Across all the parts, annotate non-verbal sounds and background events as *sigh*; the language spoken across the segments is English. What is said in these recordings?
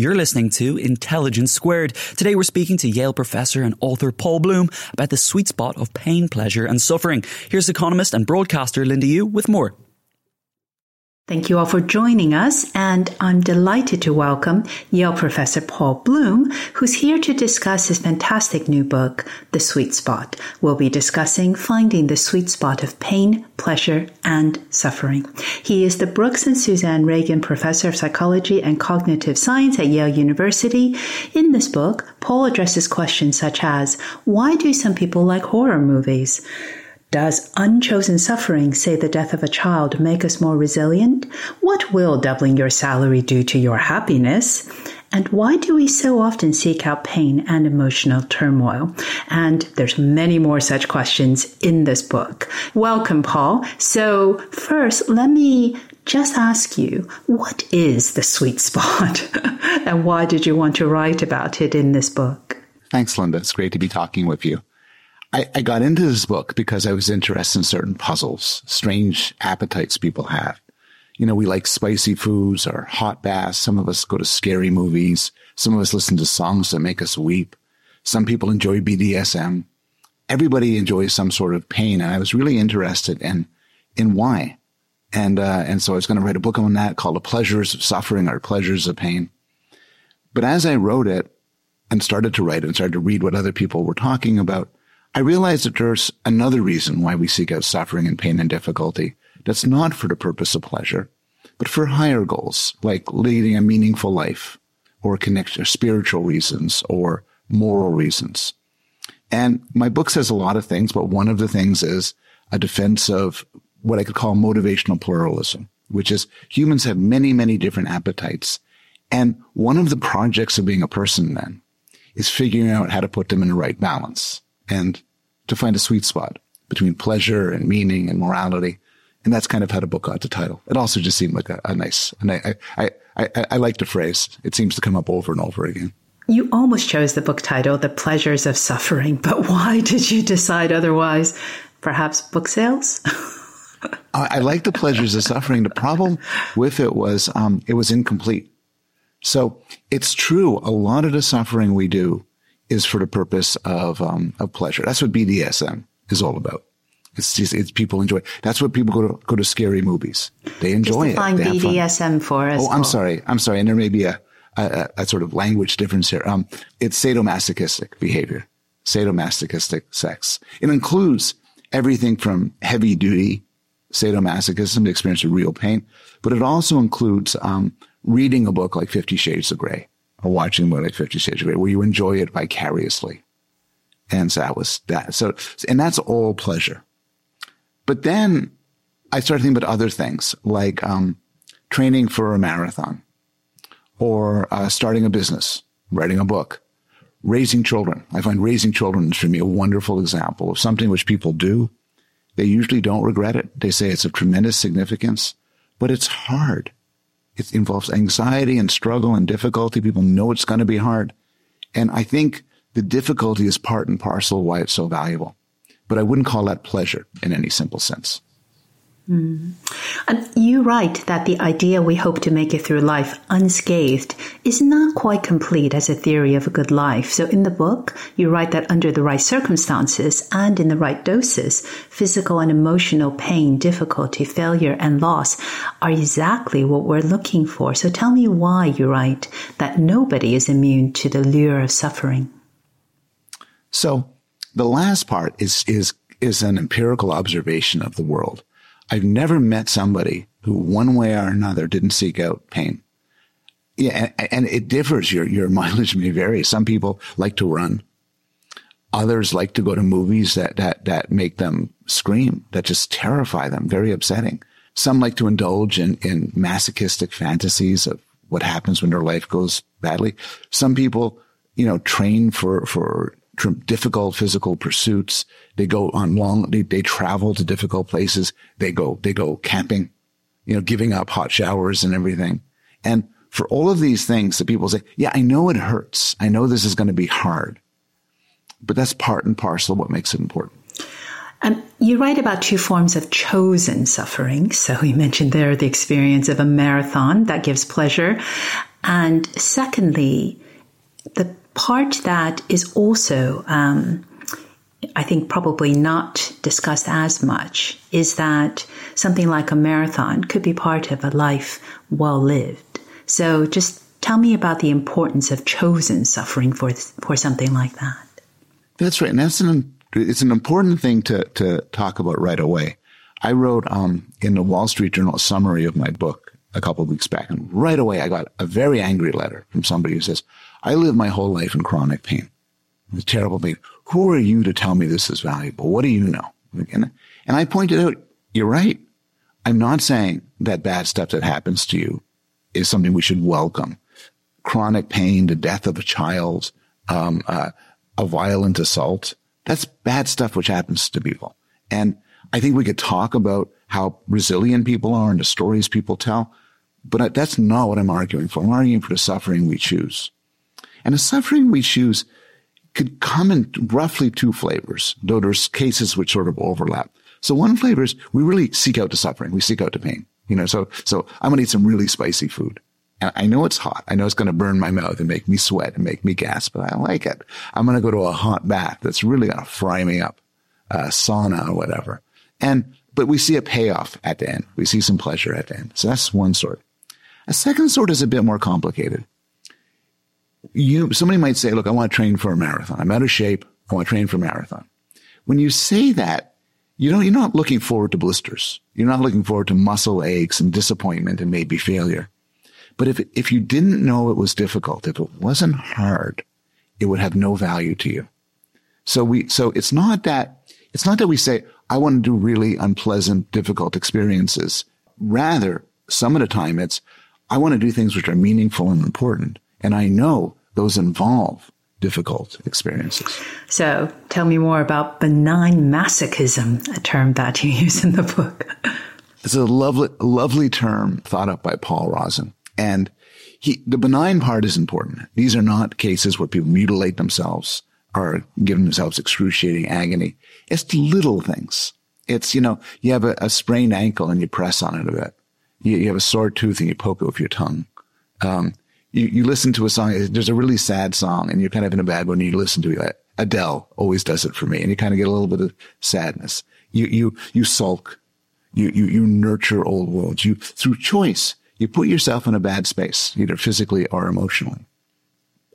You're listening to Intelligence Squared. Today we're speaking to Yale professor and author Paul Bloom about the sweet spot of pain, pleasure, and suffering. Here's economist and broadcaster Linda Yueh with more. Thank you all for joining us, and I'm delighted to welcome Yale professor Paul Bloom, who's here to discuss his fantastic new book, The Sweet Spot. We'll be discussing finding the sweet spot of pain, pleasure, and suffering. He is the Brooks and Suzanne Ragen Professor of Psychology and Cognitive Science at Yale University. In this book, Paul addresses questions such as, why do some people like horror movies? Does unchosen suffering, say the death of a child, make us more resilient? What will doubling your salary do to your happiness? And why do we so often seek out pain and emotional turmoil? And there's many more such questions in this book. Welcome, Paul. So first, let me just ask you, what is the sweet spot? *laughs* and why did you want to write about it in this book? Thanks, Linda. It's great to be talking with you. I, I got into this book because I was interested in certain puzzles, strange appetites people have. You know, we like spicy foods or hot baths. Some of us go to scary movies. Some of us listen to songs that make us weep. Some people enjoy BDSM. Everybody enjoys some sort of pain. And I was really interested in, in why. And, uh, and so I was going to write a book on that called The Pleasures of Suffering or Pleasures of Pain. But as I wrote it and started to write and started to read what other people were talking about, I realize that there's another reason why we seek out suffering and pain and difficulty that's not for the purpose of pleasure, but for higher goals, like leading a meaningful life or connection, spiritual reasons or moral reasons. And my book says a lot of things, but one of the things is a defense of what I could call motivational pluralism, which is humans have many, many different appetites. And one of the projects of being a person then is figuring out how to put them in the right balance and to find a sweet spot between pleasure and meaning and morality. And that's kind of how the book got the title. It also just seemed like a, a nice, and I, I, I, I like the phrase. It seems to come up over and over again. You almost chose the book title, The Pleasures of Suffering, but why did you decide otherwise? Perhaps book sales? *laughs* I, I like the pleasures of suffering. The problem with it was um, it was incomplete. So it's true. A lot of the suffering we do is for the purpose of um, of pleasure. That's what BDSM is all about. It's just it's people enjoy. That's what people go to go to scary movies. They enjoy just define it. Define BDSM for us. Oh, I'm sorry. I'm sorry. And there may be a, a, a sort of language difference here. Um, it's sadomasochistic behavior, sadomasochistic sex. It includes everything from heavy duty sadomasochism to experience of real pain, but it also includes um, reading a book like Fifty Shades of Grey watching a movie Fifty Shades of Grey, where you enjoy it vicariously. And so that was that. So, and that's all pleasure. But then I started thinking about other things like, um, training for a marathon or uh, starting a business, writing a book, raising children. I find raising children is for me a wonderful example of something which people do. They usually don't regret it. They say it's of tremendous significance, but it's hard. It involves anxiety and struggle and difficulty. People know it's going to be hard. And I think the difficulty is part and parcel why it's so valuable. But I wouldn't call that pleasure in any simple sense. Mm. And you write that the idea we hope to make it through life unscathed is not quite complete as a theory of a good life. So in the book, you write that under the right circumstances and in the right doses, physical and emotional pain, difficulty, failure, and loss are exactly what we're looking for. So tell me why you write that nobody is immune to the lure of suffering. So the last part is, is, is an empirical observation of the world. I've never met somebody who one way or another didn't seek out pain. Yeah. And, and it differs. Your, your *laughs* mileage may vary. Some people like to run. Others like to go to movies that, that, that make them scream, that just terrify them, very upsetting. Some like to indulge in, in masochistic fantasies of what happens when their life goes badly. Some people, you know, train for, for difficult physical pursuits. They go on long, they, they travel to difficult places. They go, they go camping, you know, giving up hot showers and everything. And for all of these things that people say, yeah, I know it hurts. I know this is going to be hard, but that's part and parcel of what makes it important. Um, you write about two forms of chosen suffering. So you mentioned there the experience of a marathon that gives pleasure And secondly, the part that is also, um, I think, probably not discussed as much is that something like a marathon could be part of a life well lived. So just tell me about the importance of chosen suffering for, for something like that. That's right. And that's an, it's an important thing to, to talk about right away. I wrote, um, in the Wall Street Journal a summary of my book a couple of weeks back. And right away, I got a very angry letter from somebody who says, I lived my whole life in chronic pain, terrible pain. Who are you to tell me this is valuable? What do you know? And, and I pointed out, you're right. I'm not saying that bad stuff that happens to you is something we should welcome. Chronic pain, the death of a child, um, uh, a violent assault. That's bad stuff which happens to people. And I think we could talk about how resilient people are and the stories people tell, but that's not what I'm arguing for. I'm arguing for the suffering we choose. And the suffering we choose could come in roughly two flavors, though there's cases which sort of overlap. So one flavor is we really seek out the suffering. We seek out the pain. You know, so, so I'm going to eat some really spicy food. And I know it's hot. I know it's going to burn my mouth and make me sweat and make me gasp, but I like it. I'm going to go to a hot bath that's really going to fry me up, uh, sauna or whatever. And, but we see a payoff at the end. We see some pleasure at the end. So that's one sort. A second sort is a bit more complicated. You, somebody might say, look, I want to train for a marathon. I'm out of shape. I want to train for a marathon. When you say that, you know, you're not looking forward to blisters. You're not looking forward to muscle aches and disappointment and maybe failure. But if, if you didn't know it was difficult, if it wasn't hard, it would have no value to you. So we, so it's not that, it's not that we say, I want to do really unpleasant, difficult experiences. Rather, some of the time it's, I want to do things which are meaningful and important. And I know those involve difficult experiences. So tell me more about benign masochism, a term that you use in the book. It's a lovely, lovely term thought up by Paul Rozin. And he, the benign part is important. These are not cases where people mutilate themselves or give themselves excruciating agony. It's little things. It's, you know, you have a, a sprained ankle and you press on it a bit. You, you, have a sore tooth and you poke it with your tongue. Um, you, you listen to a song. There's a really sad song and you're kind of in a bad mood and you listen to it. Adele always does it for me. And you kind of get a little bit of sadness. You, you, you sulk. You, you, you nurture old wounds. You, through choice, you put yourself in a bad space, either physically or emotionally.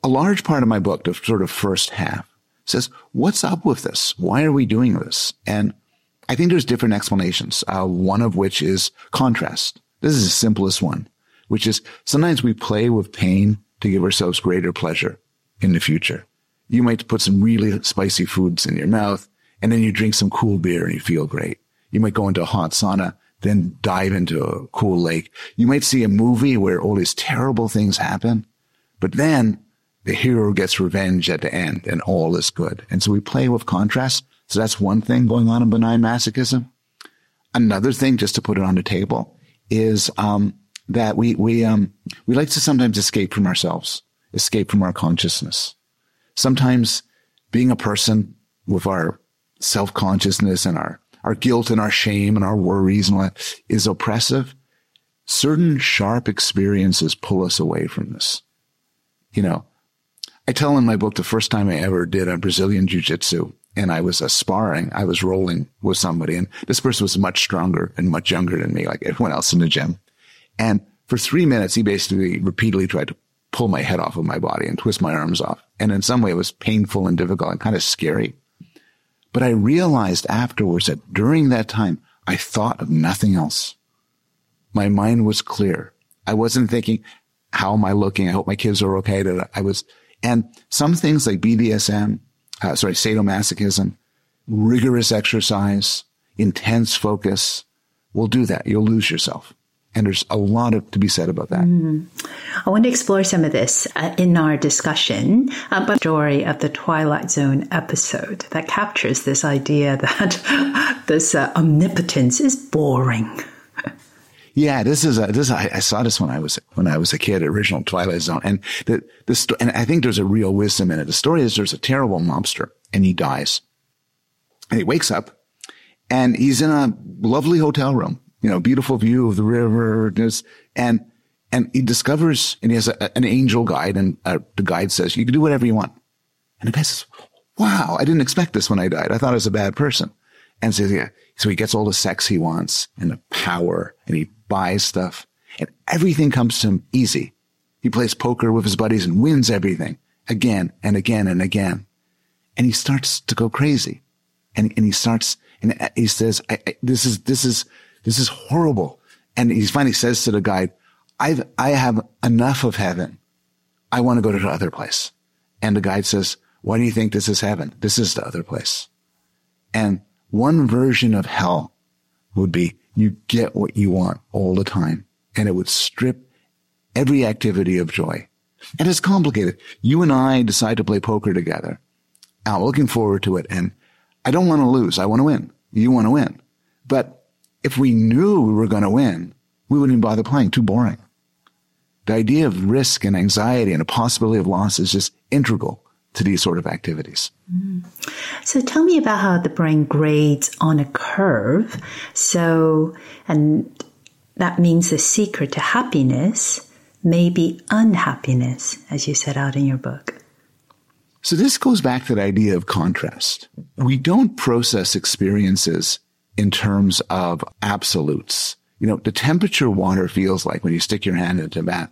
A large part of my book, the sort of first half, says, what's up with this? Why are we doing this? And I think there's different explanations. Uh, one of which is contrast. This is the simplest one which is sometimes we play with pain to give ourselves greater pleasure in the future. You might put some really spicy foods in your mouth and then you drink some cool beer and you feel great. You might go into a hot sauna, then dive into a cool lake. You might see a movie where all these terrible things happen, but then the hero gets revenge at the end and all is good. And so we play with contrast. So that's one thing going on in benign masochism. Another thing, just to put it on the table, is um, that we we um we like to sometimes escape from ourselves, escape from our consciousness. Sometimes being a person with our self consciousness and our our guilt and our shame and our worries and all that is oppressive. Certain sharp experiences pull us away from this. You know, I tell in my book the first time I ever did a Brazilian jiu jitsu and I was sparring, I was rolling with somebody and this person was much stronger and much younger than me, like everyone else in the gym. And for three minutes, he basically repeatedly tried to pull my head off of my body and twist my arms off. And in some way, it was painful and difficult and kind of scary. But I realized afterwards that during that time, I thought of nothing else. My mind was clear. I wasn't thinking, how am I looking? I hope my kids are okay. I was, and some things like BDSM, uh, sorry, sadomasochism, rigorous exercise, intense focus will do that. You'll lose yourself. And there's a lot of, to be said about that. Mm. I want to explore some of this uh, in our discussion about the story of the Twilight Zone episode that captures this idea *laughs* that this uh, omnipotence is boring. Yeah, this is a, this, I, I, saw this when I was, when I was a kid, original Twilight Zone. And the, the, and I think there's a real wisdom in it. The story is there's a terrible mobster and he dies and he wakes up and he's in a lovely hotel room you know, beautiful view of the river. And And he discovers, and he has a, an angel guide, and uh, the guide says, you can do whatever you want. And the guy says, wow, I didn't expect this when I died. I thought I was a bad person. And says, yeah. So he gets all the sex he wants and the power and he buys stuff and everything comes to him easy. He plays poker with his buddies and wins everything again and again and again. And he starts to go crazy. And, and he starts, and he says, I, I, this is, this is, this is horrible. And he finally says to the guide, I've, I have enough of heaven. I want to go to the other place. And the guide says, why do you think this is heaven? This is the other place. And one version of hell would be you get what you want all the time and it would strip every activity of joy. And it's complicated. You and I decide to play poker together. I'm looking forward to it. And I don't want to lose. I want to win. You want to win. But if we knew we were going to win, we wouldn't even bother playing. Too boring. The idea of risk and anxiety and a possibility of loss is just integral to these sort of activities. Mm. So tell me about how the brain grades on a curve. So, and that means the secret to happiness may be unhappiness, as you set out in your book. So this goes back to the idea of contrast. We don't process experiences in terms of absolutes. You know, the temperature water feels like when you stick your hand into that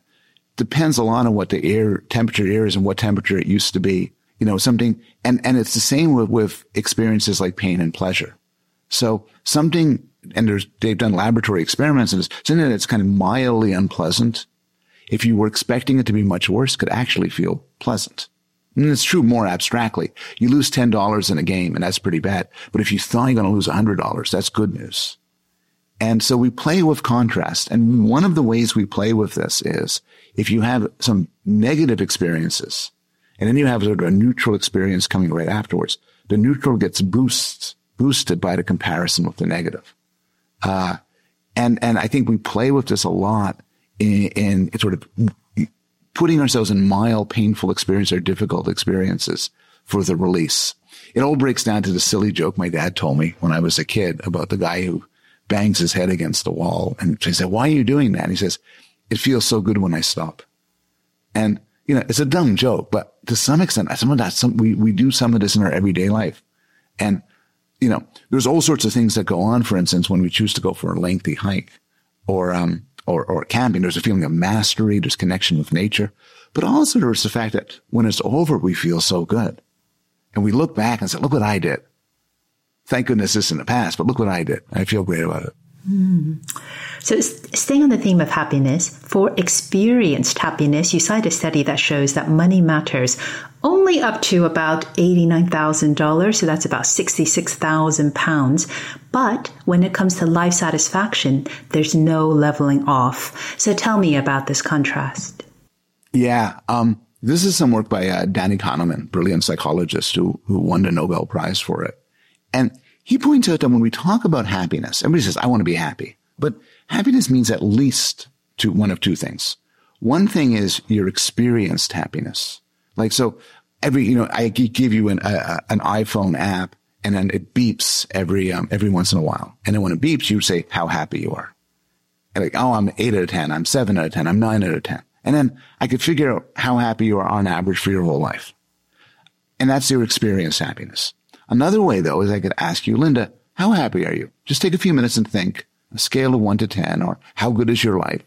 depends a lot on what the air temperature is and what temperature it used to be. You know, something, and, and it's the same with, with experiences like pain and pleasure. So something, and there's, they've done laboratory experiments and it's something that's kind of mildly unpleasant. If you were expecting it to be much worse, could actually feel pleasant. And it's true more abstractly. You lose $10 in a game and that's pretty bad. But if you thought you're going to lose $100, that's good news. And so we play with contrast. And one of the ways we play with this is if you have some negative experiences and then you have sort of a neutral experience coming right afterwards, the neutral gets boosts, boosted by the comparison with the negative. Uh, and, and I think we play with this a lot in, in sort of putting ourselves in mild, painful experiences or difficult experiences for the release. It all breaks down to the silly joke my dad told me when I was a kid about the guy who bangs his head against the wall. And he said, why are you doing that? And he says, it feels so good when I stop. And, you know, it's a dumb joke, but to some extent, some of that, some, we, we do some of this in our everyday life. And, you know, there's all sorts of things that go on. For instance, when we choose to go for a lengthy hike or, um, or, or camping, there's a feeling of mastery. There's connection with nature, but also there's the fact that when it's over, we feel so good and we look back and say, look what I did. Thank goodness this is in the past, but look what I did. I feel great about it. Mm. So, staying on the theme of happiness, for experienced happiness, you cite a study that shows that money matters only up to about $89,000. So that's about 66,000 pounds. But when it comes to life satisfaction, there's no leveling off. So tell me about this contrast. Yeah. Um, this is some work by uh, Danny Kahneman, brilliant psychologist who, who won the Nobel Prize for it. And he points out that when we talk about happiness, everybody says, I want to be happy. But happiness means at least two, one of two things. One thing is your experienced happiness. Like, so every, you know, I give you an, an iPhone app and then it beeps every, um, every once in a while. And then when it beeps, you say how happy you are. And like, oh, I'm eight out of 10. I'm seven out of 10. I'm nine out of 10. And then I could figure out how happy you are on average for your whole life. And that's your experienced happiness. Another way though is I could ask you, Linda, how happy are you? Just take a few minutes and think a scale of one to 10 or how good is your life?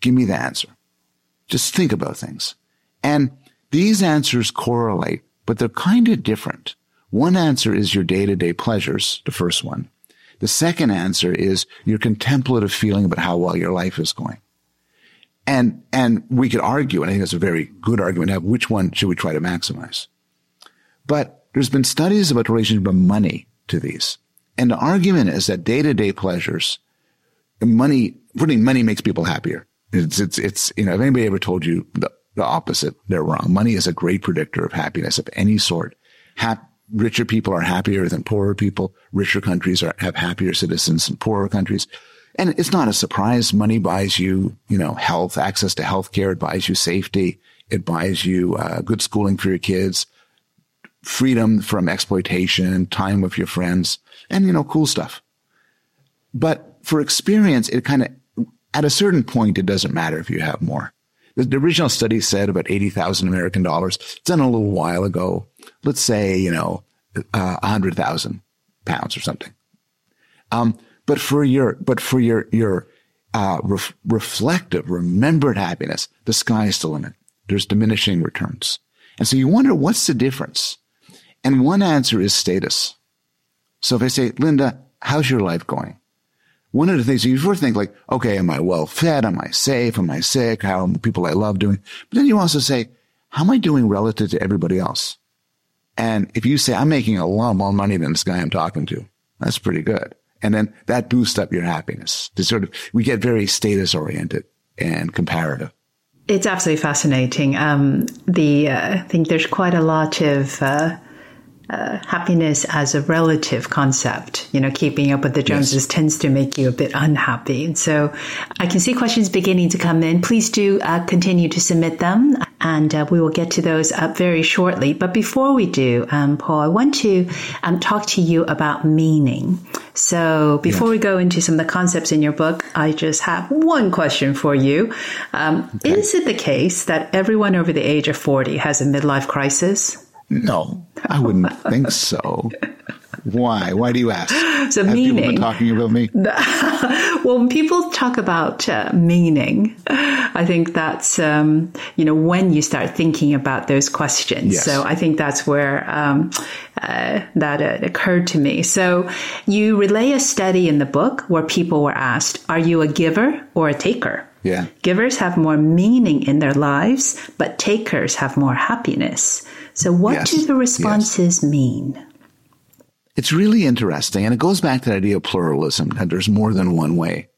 Give me the answer. Just think about things. And these answers correlate, but they're kind of different. One answer is your day to day pleasures, the first one. The second answer is your contemplative feeling about how well your life is going. And, and we could argue, and I think that's a very good argument, have which one should we try to maximize? But there's been studies about the relationship of money to these. And the argument is that day to day pleasures money, putting money makes people happier. It's, it's, it's, you know, if anybody ever told you the, the opposite, they're wrong. Money is a great predictor of happiness of any sort. Hap- richer people are happier than poorer people. Richer countries are, have happier citizens than poorer countries. And it's not a surprise. Money buys you, you know, health, access to health care. It buys you safety. It buys you uh, good schooling for your kids, freedom from exploitation, time with your friends, and, you know, cool stuff. But for experience, it kind of, at a certain point, it doesn't matter if you have more. The, the original study said about 80,000 American dollars. It's done a little while ago. Let's say, you know, uh, 100,000 pounds or something. Um, but for your, but for your, your, uh, ref- reflective, remembered happiness, the sky is the limit. There's diminishing returns. And so you wonder, what's the difference? And one answer is status. So if I say, Linda, how's your life going? One of the things you first think like, okay, am I well fed? Am I safe? Am I sick? How are people I love doing? But then you also say, how am I doing relative to everybody else? And if you say, I'm making a lot more money than this guy I'm talking to, that's pretty good. And then that boosts up your happiness to sort of, we get very status oriented and comparative. It's absolutely fascinating. Um, the, uh, I think there's quite a lot of, uh, uh, happiness as a relative concept. You know, keeping up with the Joneses yes. tends to make you a bit unhappy. And so I can see questions beginning to come in. Please do uh, continue to submit them and uh, we will get to those up very shortly. But before we do, um, Paul, I want to um, talk to you about meaning. So before yes. we go into some of the concepts in your book, I just have one question for you. Um, okay. Is it the case that everyone over the age of 40 has a midlife crisis? No, I wouldn't think so. Why? Why do you ask? So Have meaning. People been talking about me. *laughs* well, when people talk about uh, meaning, I think that's um, you know when you start thinking about those questions. Yes. So I think that's where um, uh, that uh, occurred to me. So you relay a study in the book where people were asked, "Are you a giver or a taker?" Yeah. Givers have more meaning in their lives, but takers have more happiness. So, what yes. do the responses yes. mean? It's really interesting. And it goes back to the idea of pluralism, that there's more than one way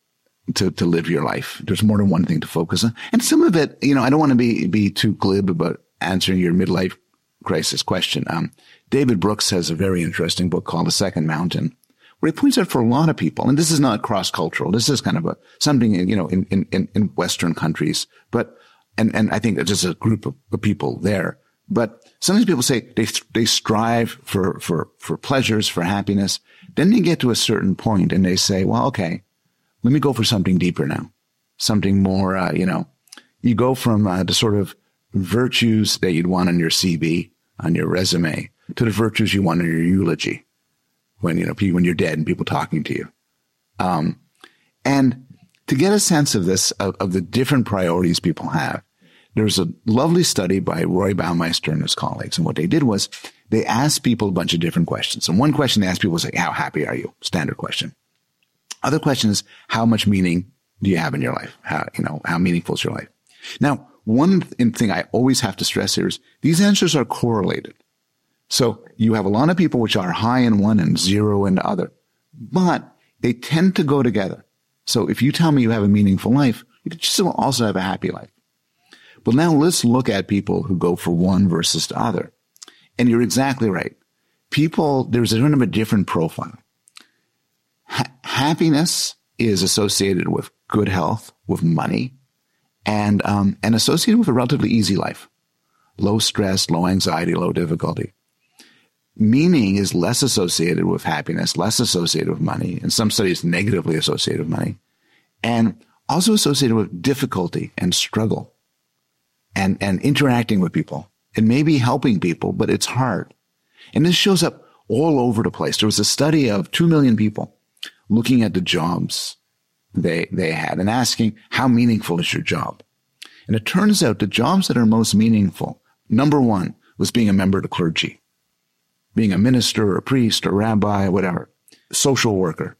to, to live your life. There's more than one thing to focus on. And some of it, you know, I don't want to be, be too glib about answering your midlife crisis question. Um, David Brooks has a very interesting book called The Second Mountain, where he points out for a lot of people, and this is not cross cultural. This is kind of a something, you know, in, in, in Western countries, but, and, and I think it's just a group of, of people there. But sometimes people say they, they strive for, for, for pleasures, for happiness. Then they get to a certain point and they say, well, okay, let me go for something deeper now. Something more, uh, you know, you go from uh, the sort of virtues that you'd want on your CV, on your resume, to the virtues you want in your eulogy when, you know, when you're dead and people talking to you. Um, and to get a sense of this, of, of the different priorities people have, there's a lovely study by Roy Baumeister and his colleagues. And what they did was they asked people a bunch of different questions. And one question they asked people was like, how happy are you? Standard question. Other question is, how much meaning do you have in your life? How, you know, how meaningful is your life? Now, one thing I always have to stress here is these answers are correlated. So you have a lot of people which are high in one and zero in the other, but they tend to go together. So if you tell me you have a meaningful life, you still also have a happy life. But now let's look at people who go for one versus the other. And you're exactly right. People, there's a kind of a different profile. Ha- happiness is associated with good health, with money, and um, and associated with a relatively easy life, low stress, low anxiety, low difficulty. Meaning is less associated with happiness, less associated with money, and some studies negatively associated with money, and also associated with difficulty and struggle and, and interacting with people and maybe helping people, but it's hard. And this shows up all over the place. There was a study of 2 million people looking at the jobs they, they had and asking, how meaningful is your job? And it turns out the jobs that are most meaningful, number one was being a member of the clergy, being a minister or a priest or rabbi, or whatever, social worker,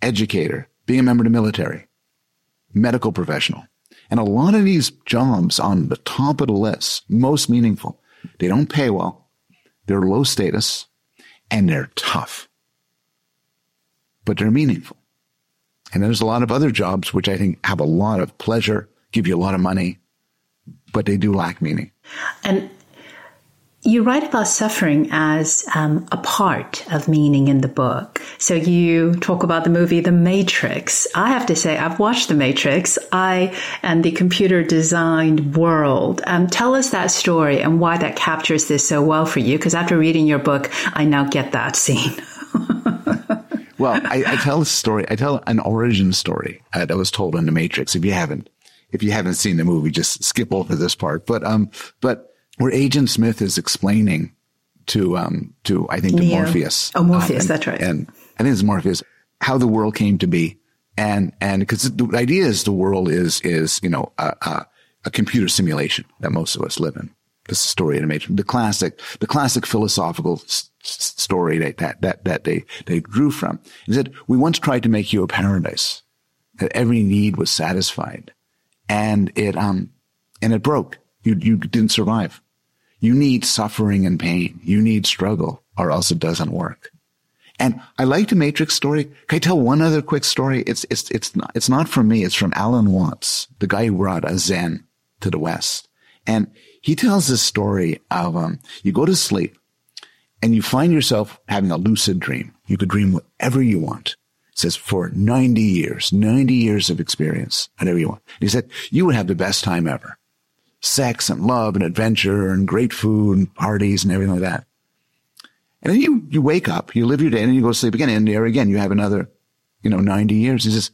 educator, being a member of the military, medical professional. And a lot of these jobs on the top of the list, most meaningful, they don't pay well. They're low status and they're tough, but they're meaningful. And there's a lot of other jobs which I think have a lot of pleasure, give you a lot of money, but they do lack meaning. And you write about suffering as um, a part of meaning in the book. So you talk about the movie The Matrix. I have to say, I've watched The Matrix. I and the computer designed world. Um, tell us that story and why that captures this so well for you. Because after reading your book, I now get that scene. *laughs* well, I, I, tell a story. I tell an origin story uh, that was told in The Matrix. If you haven't, if you haven't seen the movie, just skip over this part. But um, but where Agent Smith is explaining to um to I think to Neo. Morpheus. Oh, Morpheus, um, and, that's right. And I think it's Morpheus how the world came to be, and and because the idea is the world is is you know a, a, a computer simulation that most of us live in. This story of the classic the classic philosophical s- story that that that that they they drew from. Is that we once tried to make you a paradise that every need was satisfied, and it um and it broke. You you didn't survive. You need suffering and pain. You need struggle or else it doesn't work. And I like the Matrix story. Can I tell one other quick story? It's, it's, it's not, it's not from me. It's from Alan Watts, the guy who brought a Zen to the West. And he tells this story of, um, you go to sleep and you find yourself having a lucid dream. You could dream whatever you want. It says for 90 years, 90 years of experience, whatever you want. And he said, you would have the best time ever sex and love and adventure and great food and parties and everything like that. And then you, you wake up, you live your day and you go to sleep again. And there again, you have another, you know, 90 years. He says,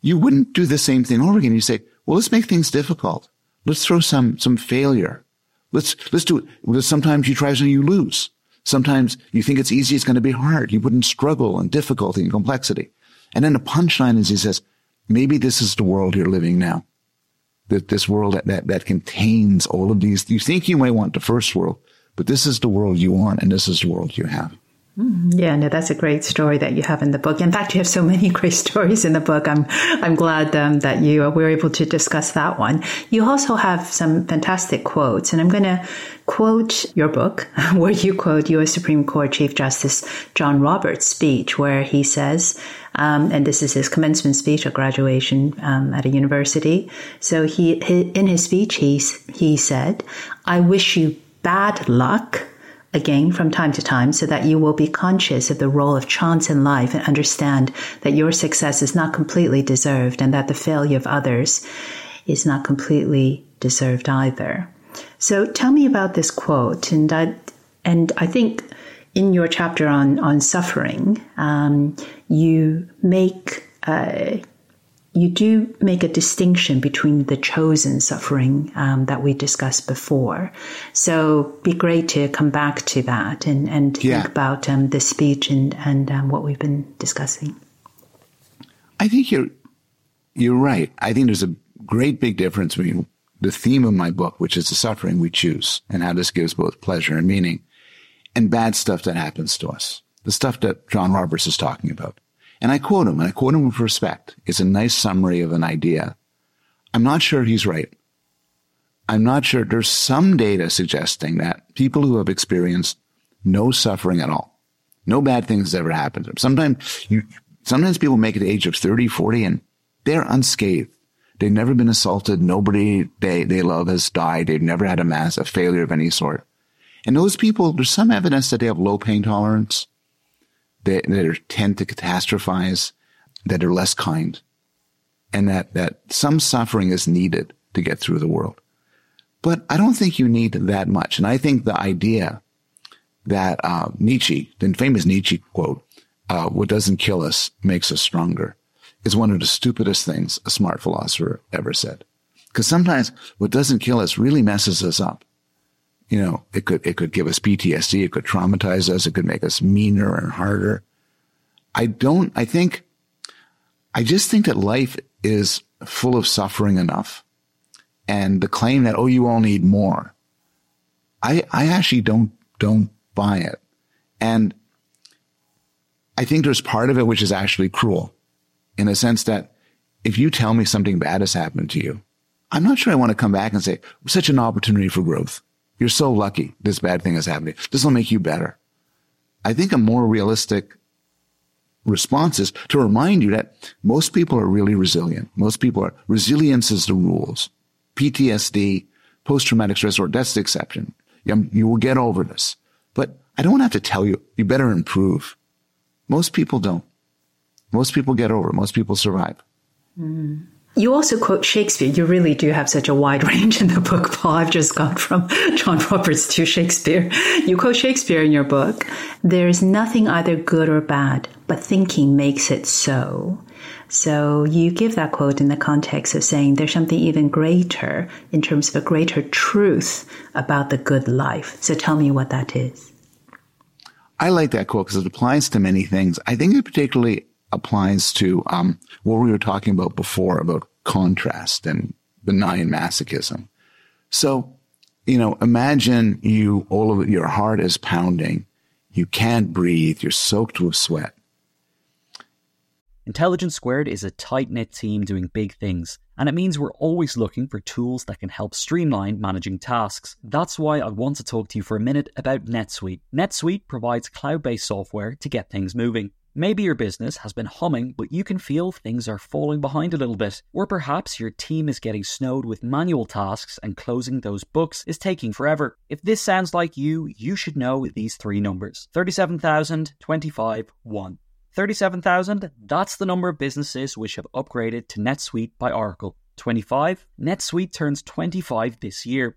you wouldn't do the same thing over again. You say, well, let's make things difficult. Let's throw some, some failure. Let's, let's do it. Sometimes you try something, you lose. Sometimes you think it's easy, it's going to be hard. You wouldn't struggle and difficulty and complexity. And then the punchline is he says, maybe this is the world you're living now that this world that, that, that contains all of these. You think you may want the first world, but this is the world you want and this is the world you have. Mm, yeah, no, that's a great story that you have in the book. In fact, you have so many *laughs* great stories in the book. I'm, I'm glad um, that you were able to discuss that one. You also have some fantastic quotes, and I'm going to quote your book *laughs* where you quote U.S. Supreme Court Chief Justice John Roberts' speech, where he says, um, and this is his commencement speech at graduation um, at a university. So he, he, in his speech, he he said, "I wish you bad luck." again from time to time so that you will be conscious of the role of chance in life and understand that your success is not completely deserved and that the failure of others is not completely deserved either. So tell me about this quote. And I, and I think in your chapter on, on suffering, um, you make uh, you do make a distinction between the chosen suffering um, that we discussed before. So be great to come back to that and, and yeah. think about um, the speech and, and um, what we've been discussing. I think you're, you're right. I think there's a great big difference between the theme of my book, which is the suffering we choose and how this gives both pleasure and meaning and bad stuff that happens to us. The stuff that John Roberts is talking about. And I quote him, and I quote him with respect. It's a nice summary of an idea. I'm not sure he's right. I'm not sure. There's some data suggesting that people who have experienced no suffering at all, no bad things ever happened to them. Sometimes you, sometimes people make it to the age of 30, 40 and they're unscathed. They've never been assaulted. Nobody they, they love has died. They've never had a mass, a failure of any sort. And those people, there's some evidence that they have low pain tolerance that, that tend to catastrophize, that are less kind, and that, that some suffering is needed to get through the world. But I don't think you need that much. And I think the idea that uh, Nietzsche, the famous Nietzsche quote, uh, what doesn't kill us makes us stronger, is one of the stupidest things a smart philosopher ever said. Because sometimes what doesn't kill us really messes us up you know, it could, it could give us PTSD. It could traumatize us. It could make us meaner and harder. I don't, I think, I just think that life is full of suffering enough. And the claim that, oh, you all need more. I, I actually don't, don't buy it. And I think there's part of it which is actually cruel in the sense that if you tell me something bad has happened to you, I'm not sure I want to come back and say, such an opportunity for growth. You're so lucky this bad thing is happening. This will make you better. I think a more realistic response is to remind you that most people are really resilient. Most people are, resilience is the rules. PTSD, post-traumatic stress disorder, that's the exception. You, you will get over this. But I don't have to tell you, you better improve. Most people don't. Most people get over. Most people survive. Mm. You also quote Shakespeare. You really do have such a wide *laughs* range in the book, Paul. I've just gone from *laughs* John Roberts to Shakespeare. You quote Shakespeare in your book. There is nothing either good or bad, but thinking makes it so. So you give that quote in the context of saying there's something even greater in terms of a greater truth about the good life. So tell me what that is. I like that quote because it applies to many things. I think it particularly applies to um, what we were talking about before about contrast and benign masochism. So, you know, imagine you, all of your heart is pounding. You can't breathe. You're soaked with sweat. Intelligence Squared is a tight knit team doing big things, and it means we're always looking for tools that can help streamline managing tasks. That's why I want to talk to you for a minute about NetSuite. NetSuite provides cloud based software to get things moving. Maybe your business has been humming, but you can feel things are falling behind a little bit. Or perhaps your team is getting snowed with manual tasks and closing those books is taking forever. If this sounds like you, you should know these three numbers 37,000, 25, 1. 37,000, that's the number of businesses which have upgraded to NetSuite by Oracle. 25, NetSuite turns 25 this year.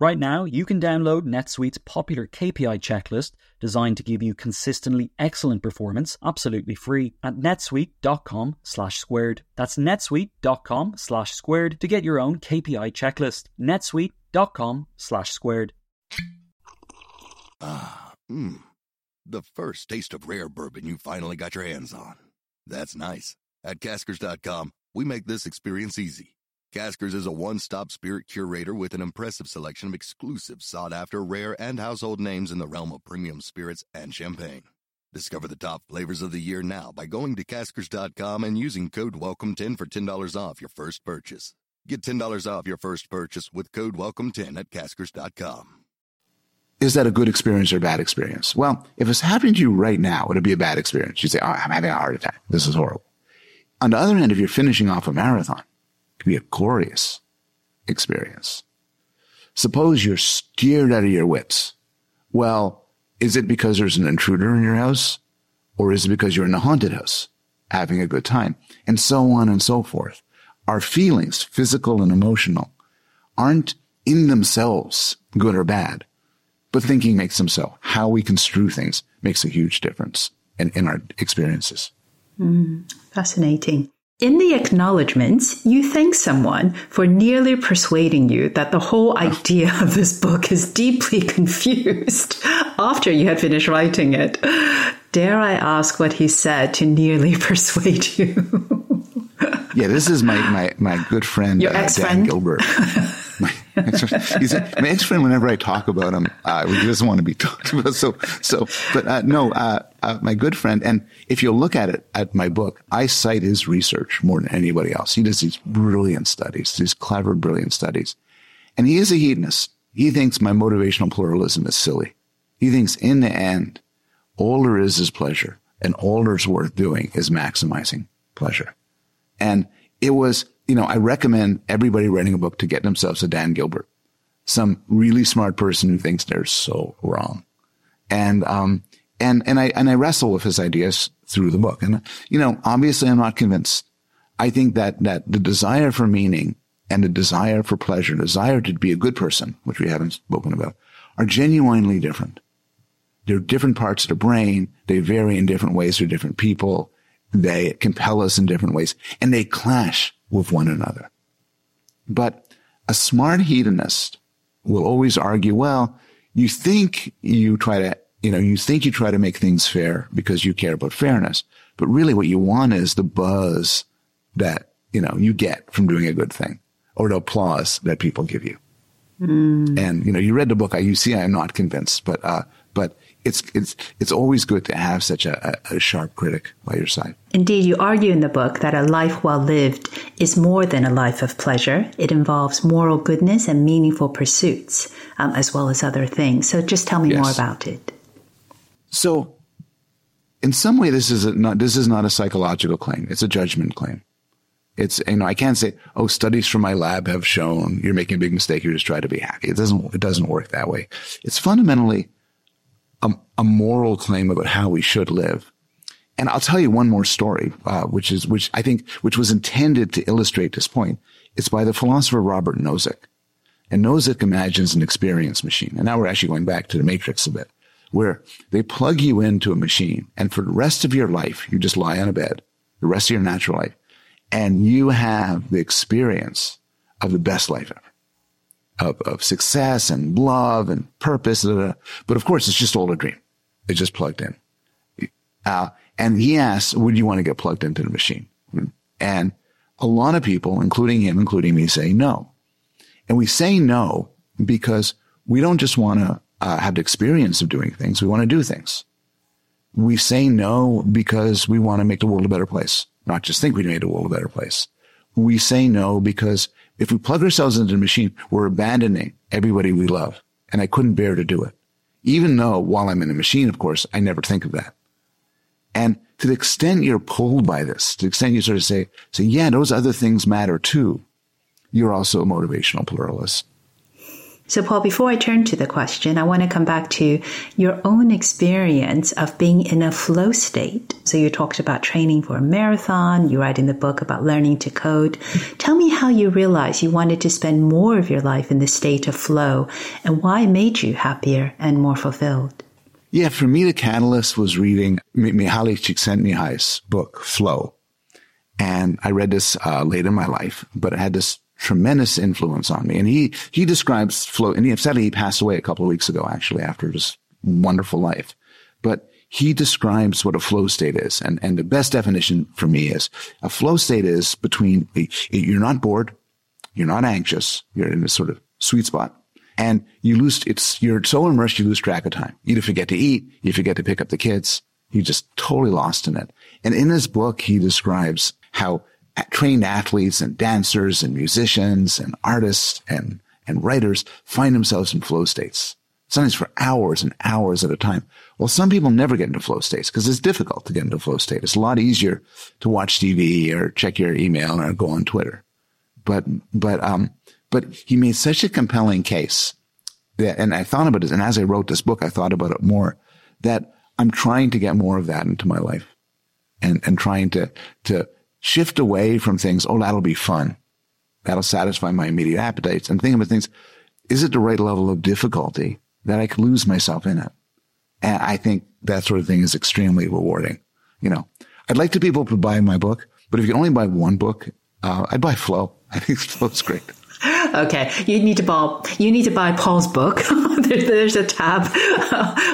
Right now, you can download NetSuite's popular KPI checklist designed to give you consistently excellent performance absolutely free at netsuite.com slash squared. That's netsuite.com slash squared to get your own KPI checklist. netsuite.com slash squared. Ah, mmm. The first taste of rare bourbon you finally got your hands on. That's nice. At caskers.com, we make this experience easy. Caskers is a one stop spirit curator with an impressive selection of exclusive, sought after, rare, and household names in the realm of premium spirits and champagne. Discover the top flavors of the year now by going to caskers.com and using code WELCOME10 for $10 off your first purchase. Get $10 off your first purchase with code WELCOME10 at caskers.com. Is that a good experience or a bad experience? Well, if it's happening to you right now, it'd be a bad experience. You'd say, oh, I'm having a heart attack. This is horrible. On the other hand, if you're finishing off a marathon, be a glorious experience. Suppose you're scared out of your wits. Well, is it because there's an intruder in your house? Or is it because you're in a haunted house having a good time? And so on and so forth. Our feelings, physical and emotional, aren't in themselves good or bad, but thinking makes them so. How we construe things makes a huge difference in, in our experiences. Mm, fascinating. In the acknowledgments, you thank someone for nearly persuading you that the whole idea of this book is deeply *laughs* confused after you had finished writing it. Dare I ask what he said to nearly *laughs* persuade you? yeah, this is my, my, my good friend, Your uh, ex-friend? Dan Gilbert. *laughs* he's my ex friend. Whenever I talk about him, uh, he doesn't want to be *laughs* talked about. So, so, but uh, no, uh, uh, my good friend. And if you look at it at my book, I cite his research more than anybody else. He does these brilliant studies, these clever, brilliant studies, and he is a hedonist. He thinks my motivational pluralism is silly. He thinks in the end, all there is is pleasure, and all there's worth doing is maximizing pleasure. And it was you know, I recommend everybody writing a book to get themselves a Dan Gilbert, some really smart person who thinks they're so wrong. And, um, and, and I, and I wrestle with his ideas through the book. And, you know, obviously I'm not convinced. I think that, that the desire for meaning and the desire for pleasure, desire to be a good person, which we haven't spoken about, are genuinely different. They're different parts of the brain. They vary in different ways for different people. They compel us in different ways and they clash with one another. But a smart hedonist will always argue, well, you think you try to, you know, you think you try to make things fair because you care about fairness. But really what you want is the buzz that, you know, you get from doing a good thing or the applause that people give you. Mm. And, you know, you read the book. I you see, I'm not convinced, but, uh, but it's it's it's always good to have such a, a, sharp critic by your side. Indeed, you argue in the book that a life well lived is more than a life of pleasure. It involves moral goodness and meaningful pursuits, um, as well as other things. So, just tell me yes. more about it. So, in some way, this is a, not this is not a psychological claim; it's a judgment claim. It's you know I can't say oh studies from my lab have shown you're making a big mistake. You're just trying to be happy. It doesn't it doesn't work that way. It's fundamentally a, a moral claim about how we should live. And I'll tell you one more story, uh, which is, which I think, which was intended to illustrate this point. It's by the philosopher Robert Nozick. And Nozick imagines an experience machine. And now we're actually going back to the matrix a bit, where they plug you into a machine and for the rest of your life, you just lie on a bed, the rest of your natural life, and you have the experience of the best life ever of, of success and love and purpose. Blah, blah. But of course, it's just all a dream. It's just plugged in. Uh, and he asks, would you want to get plugged into the machine? And a lot of people, including him, including me, say no. And we say no because we don't just want to uh, have the experience of doing things. We want to do things. We say no because we want to make the world a better place, not just think we made the world a better place. We say no because if we plug ourselves into the machine, we're abandoning everybody we love. And I couldn't bear to do it. Even though while I'm in the machine, of course, I never think of that. And to the extent you're pulled by this, to the extent you sort of say, say, yeah, those other things matter too. You're also a motivational pluralist. So, Paul, before I turn to the question, I want to come back to your own experience of being in a flow state. So, you talked about training for a marathon, you write in the book about learning to code. Tell me how you realized you wanted to spend more of your life in the state of flow and why it made you happier and more fulfilled. Yeah, for me, the catalyst was reading Mihaly Csikszentmihalyi's book, Flow. And I read this uh, late in my life, but it had this tremendous influence on me. And he, he describes flow, and he, sadly, he passed away a couple of weeks ago, actually, after this wonderful life. But he describes what a flow state is. And, and the best definition for me is a flow state is between, you're not bored, you're not anxious, you're in a sort of sweet spot. And you lose, it's, you're so immersed, you lose track of time. You forget to eat, you forget to pick up the kids. You're just totally lost in it. And in his book, he describes how trained athletes and dancers and musicians and artists and, and writers find themselves in flow states, sometimes for hours and hours at a time. Well, some people never get into flow states because it's difficult to get into flow state. It's a lot easier to watch TV or check your email or go on Twitter. But, but, um, but he made such a compelling case that, and I thought about it. And as I wrote this book, I thought about it more that I'm trying to get more of that into my life and, and trying to, to shift away from things. Oh, that'll be fun. That'll satisfy my immediate appetites and think about things. Is it the right level of difficulty that I could lose myself in it? And I think that sort of thing is extremely rewarding. You know, I'd like to people to buy my book, but if you can only buy one book, uh, I'd buy Flow. *laughs* I think Flow's great. Okay, you need to buy you need to buy Paul's book. *laughs* there, there's a tab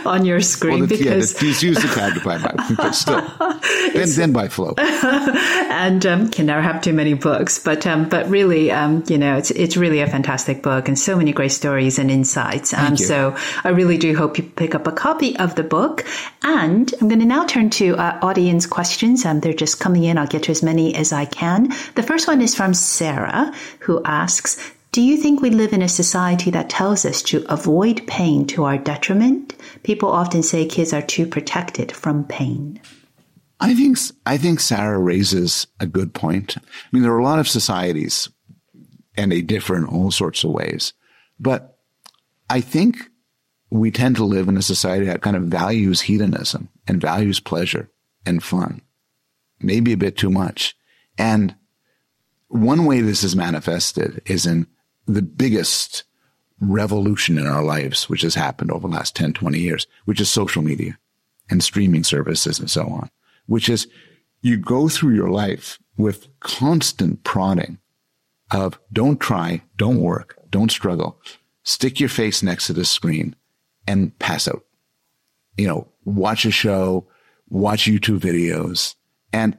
*laughs* on your screen well, the, because yeah, the, use the tab to buy my but still, *laughs* then then buy Flow. and um, can never have too many books, but um, but really, um, you know, it's it's really a fantastic book and so many great stories and insights. Um, so I really do hope you pick up a copy of the book. And I'm going to now turn to uh, audience questions. Um, they're just coming in. I'll get to as many as I can. The first one is from Sarah, who asks. Do you think we live in a society that tells us to avoid pain to our detriment? People often say kids are too protected from pain. I think I think Sarah raises a good point. I mean, there are a lot of societies, and they differ in all sorts of ways. But I think we tend to live in a society that kind of values hedonism and values pleasure and fun, maybe a bit too much. And one way this is manifested is in the biggest revolution in our lives, which has happened over the last 10, 20 years, which is social media and streaming services and so on, which is you go through your life with constant prodding of don't try, don't work, don't struggle, stick your face next to the screen and pass out. You know, watch a show, watch YouTube videos. And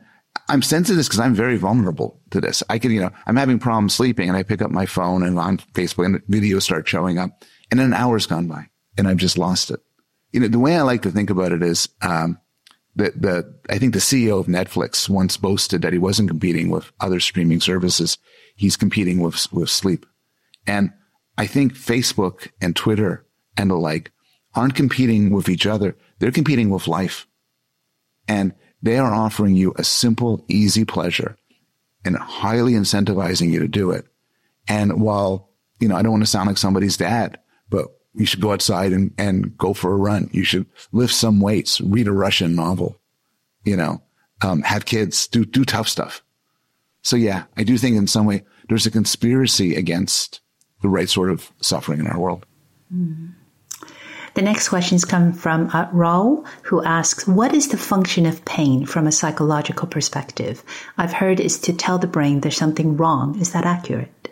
I'm sensitive this because I'm very vulnerable to this. I can, you know, I'm having problems sleeping and I pick up my phone and on Facebook and videos start showing up and an hour's gone by and I've just lost it. you know, the way I like to think about it is, um, the, the, I think the CEO of Netflix once boasted that he wasn't competing with other streaming services. He's competing with, with sleep. And I think Facebook and Twitter and the like aren't competing with each other. They're competing with life. And they are offering you a simple, easy pleasure and highly incentivizing you to do it. And while, you know, I don't want to sound like somebody's dad, but you should go outside and, and go for a run. You should lift some weights, read a Russian novel, you know, um, have kids, do, do tough stuff. So yeah, I do think in some way there's a conspiracy against the right sort of suffering in our world. Mm. The next questions come from uh, Raul, who asks, What is the function of pain from a psychological perspective? I've heard is to tell the brain there's something wrong. Is that accurate?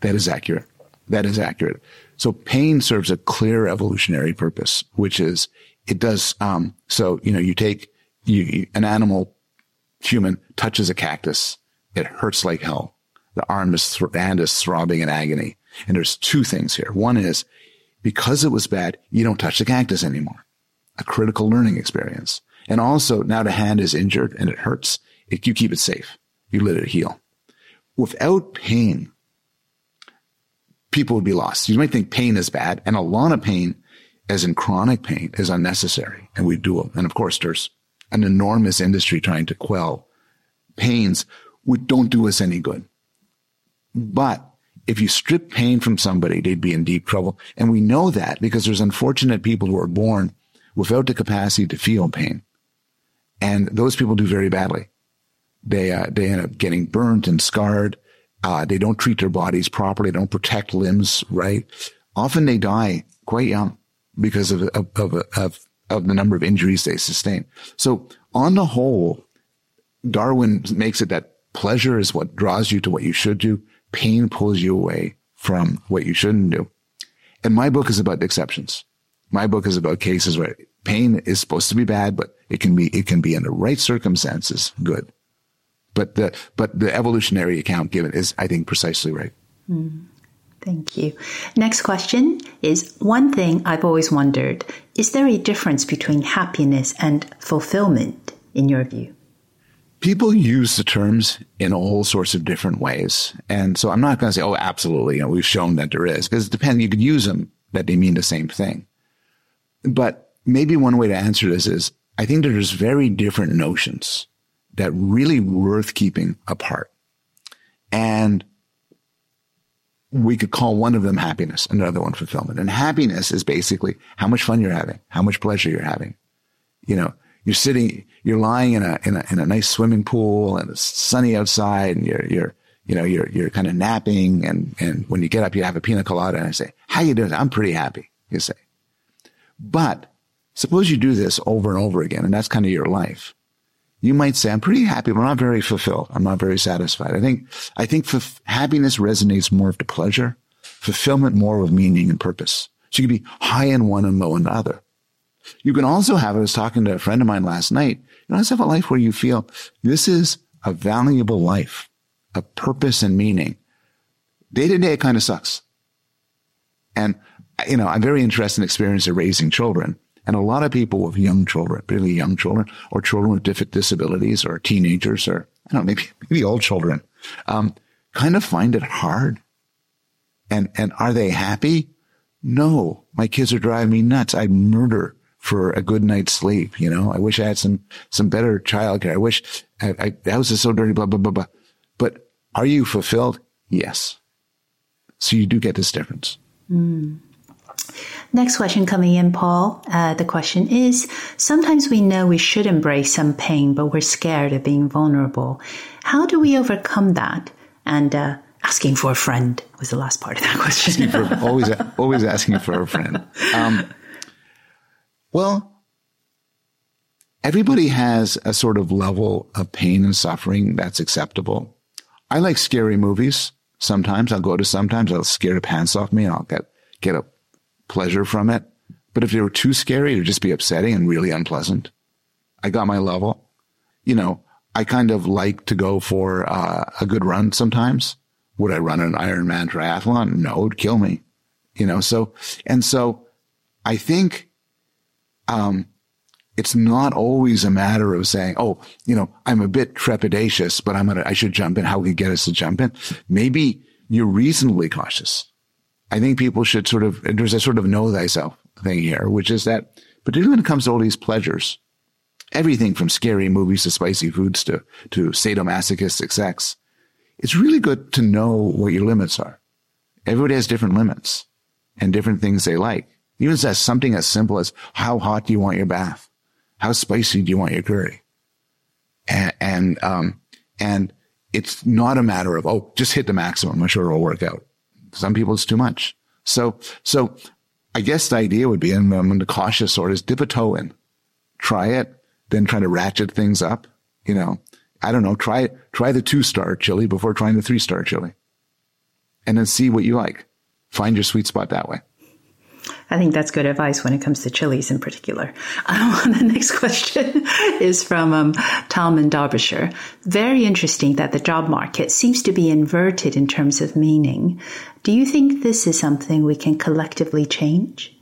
That is accurate. That is accurate. So pain serves a clear evolutionary purpose, which is it does. Um, so you know, you take you, an animal, human touches a cactus, it hurts like hell. The arm is th- hand is throbbing in agony. And there's two things here. One is because it was bad, you don't touch the cactus anymore. A critical learning experience. And also now the hand is injured and it hurts. It, you keep it safe. You let it heal. Without pain, people would be lost. You might think pain is bad and a lot of pain, as in chronic pain, is unnecessary and we do it. And of course, there's an enormous industry trying to quell pains which don't do us any good. But if you strip pain from somebody, they'd be in deep trouble. And we know that because there's unfortunate people who are born without the capacity to feel pain. And those people do very badly. They, uh, they end up getting burnt and scarred. Uh, they don't treat their bodies properly. They don't protect limbs right. Often they die quite young because of, of, of, of, of the number of injuries they sustain. So on the whole, Darwin makes it that pleasure is what draws you to what you should do. Pain pulls you away from what you shouldn't do. And my book is about exceptions. My book is about cases where pain is supposed to be bad, but it can be, it can be in the right circumstances good. But the, but the evolutionary account given is, I think, precisely right. Mm, thank you. Next question is one thing I've always wondered. Is there a difference between happiness and fulfillment in your view? People use the terms in all sorts of different ways. And so I'm not going to say, oh, absolutely. You know, we've shown that there is because it depends. You could use them that they mean the same thing. But maybe one way to answer this is I think there's very different notions that really worth keeping apart. And we could call one of them happiness, another one fulfillment. And happiness is basically how much fun you're having, how much pleasure you're having. You know, you're sitting, you're lying in a, in a, in a nice swimming pool and it's sunny outside and you're, you're, you know, you're, you're kind of napping. And, and when you get up, you have a pina colada and I say, how you doing? I'm pretty happy. You say, but suppose you do this over and over again and that's kind of your life you might say, I'm pretty happy, but I'm not very fulfilled. I'm not very satisfied. I think, I think happiness resonates more with the pleasure, fulfillment more with meaning and purpose. So you can be high in one and low in the other. You can also have, I was talking to a friend of mine last night, you know, let's have a life where you feel this is a valuable life, a purpose and meaning. Day to day, it kind of sucks. And, you know, I'm very interested in experience of raising children. And a lot of people with young children, really young children, or children with different disabilities, or teenagers, or I don't know, maybe maybe old children, um, kind of find it hard. And and are they happy? No, my kids are driving me nuts. I murder for a good night's sleep. You know, I wish I had some some better childcare. I wish I, I, the house is so dirty. Blah blah blah blah. But are you fulfilled? Yes. So you do get this difference. Mm. Next question coming in, Paul. Uh, the question is Sometimes we know we should embrace some pain, but we're scared of being vulnerable. How do we overcome that? And uh, asking for a friend was the last part of that *laughs* question. for, always, always asking for a friend. Um, well, everybody has a sort of level of pain and suffering that's acceptable. I like scary movies. Sometimes I'll go to sometimes I'll scare the pants off me and I'll get, get a pleasure from it. But if they were too scary, it would just be upsetting and really unpleasant. I got my level. You know, I kind of like to go for uh, a good run sometimes. Would I run an Ironman triathlon? No, it'd kill me. You know, so, and so I think um, it's not always a matter of saying, "Oh, you know, I'm a bit trepidatious, but I'm gonna, I should jump in." How can we get us to jump in? Maybe you're reasonably cautious. I think people should sort of there's a sort of know thyself thing here, which is that particularly when it comes to all these pleasures, everything from scary movies to spicy foods to to sadomasochistic sex, it's really good to know what your limits are. Everybody has different limits and different things they like. Even as something as simple as how hot do you want your bath? How spicy do you want your curry? And, and, um, and it's not a matter of, oh, just hit the maximum. I'm sure it'll work out. Some people it's too much. So, so I guess the idea would be, and I'm the cautious sort is dip a toe in, try it, then try to ratchet things up. You know, I don't know, try, try the two star chili before trying the three star chili and then see what you like. Find your sweet spot that way. I think that's good advice when it comes to chilies in particular. *laughs* Um, the next question *laughs* is from um, in Derbyshire. Very interesting that the job market seems to be inverted in terms of meaning. Do you think this is something we can collectively change?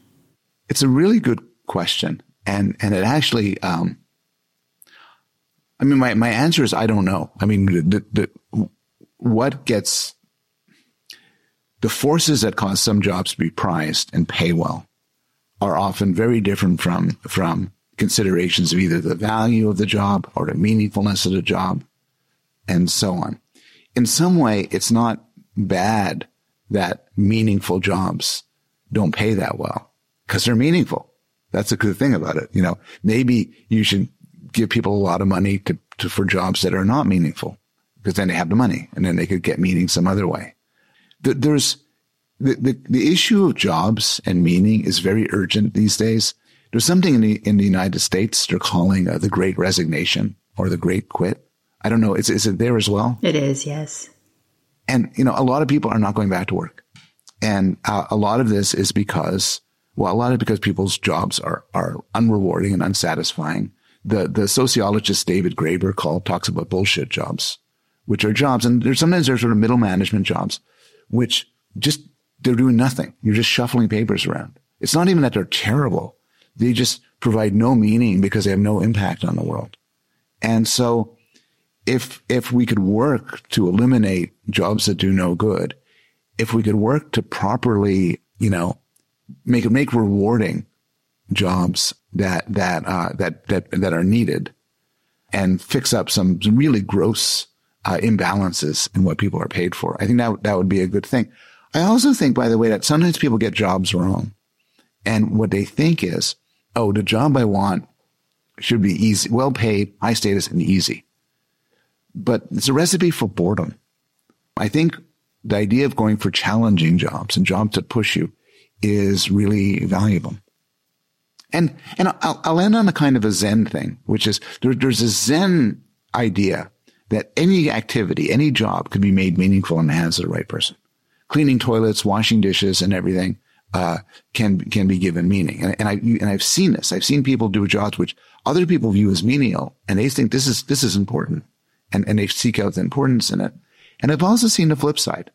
It's a really good question, and and it actually, um, I mean, my my answer is I don't know. I mean, the, the, what gets the forces that cause some jobs to be prized and pay well are often very different from, from considerations of either the value of the job or the meaningfulness of the job and so on. In some way, it's not bad that meaningful jobs don't pay that well because they're meaningful. That's a good thing about it. You know, maybe you should give people a lot of money to, to for jobs that are not meaningful because then they have the money and then they could get meaning some other way there's the, the, the issue of jobs and meaning is very urgent these days. There's something in the, in the United States they're calling uh, the great resignation or the great quit. I don't know. Is, is it there as well? It is, yes. And, you know, a lot of people are not going back to work. And uh, a lot of this is because, well, a lot of because people's jobs are, are unrewarding and unsatisfying. The, the sociologist David Graeber call talks about bullshit jobs, which are jobs. And there's sometimes there's sort of middle management jobs which just, they're doing nothing. You're just shuffling papers around. It's not even that they're terrible. They just provide no meaning because they have no impact on the world. And so if, if we could work to eliminate jobs that do no good, if we could work to properly, you know, make, make rewarding jobs that, that, uh, that, that, that are needed and fix up some, some really gross uh, imbalances in what people are paid for. I think that that would be a good thing. I also think, by the way, that sometimes people get jobs wrong, and what they think is, oh, the job I want should be easy, well paid, high status, and easy. But it's a recipe for boredom. I think the idea of going for challenging jobs and jobs that push you is really valuable. And and I'll, I'll end on a kind of a Zen thing, which is there, there's a Zen idea that any activity, any job could be made meaningful in the hands of the right person. Cleaning toilets, washing dishes, and everything uh, can can be given meaning. And, and I and I've seen this. I've seen people do jobs which other people view as menial, and they think this is this is important, and and they seek out the importance in it. And I've also seen the flip side.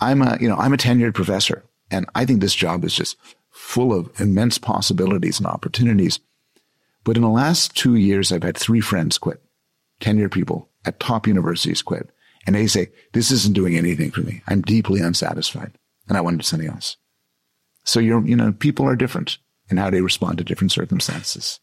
I'm a you know I'm a tenured professor, and I think this job is just full of immense possibilities and opportunities. But in the last two years, I've had three friends quit, tenured people at top universities quit. And they say, this isn't doing anything for me. I'm deeply unsatisfied and I want to do something else. So you're, you know, people are different in how they respond to different circumstances.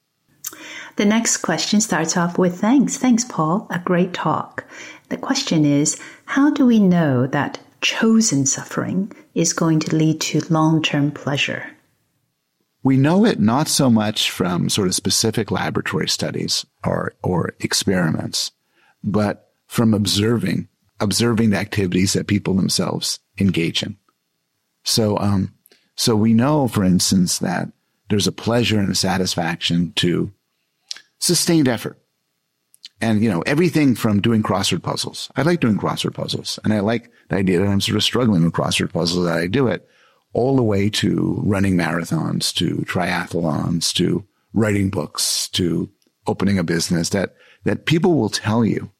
The next question starts off with thanks. Thanks, Paul. A great talk. The question is, how do we know that chosen suffering is going to lead to long term pleasure? We know it not so much from sort of specific laboratory studies or, or experiments, but from observing, observing the activities that people themselves engage in. So, um, so we know, for instance, that there's a pleasure and a satisfaction to sustained effort. And, you know, everything from doing crossword puzzles. I like doing crossword puzzles and I like the idea that I'm sort of struggling with crossword puzzles that I do it all the way to running marathons, to triathlons, to writing books, to opening a business that, that people will tell you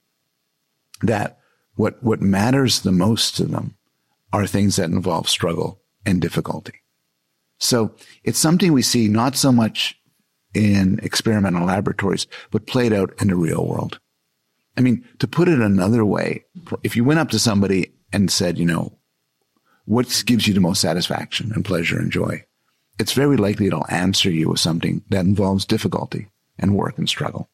that what, what matters the most to them are things that involve struggle and difficulty. So it's something we see not so much in experimental laboratories, but played out in the real world. I mean, to put it another way, if you went up to somebody and said, you know, what gives you the most satisfaction and pleasure and joy? It's very likely it'll answer you with something that involves difficulty and work and struggle.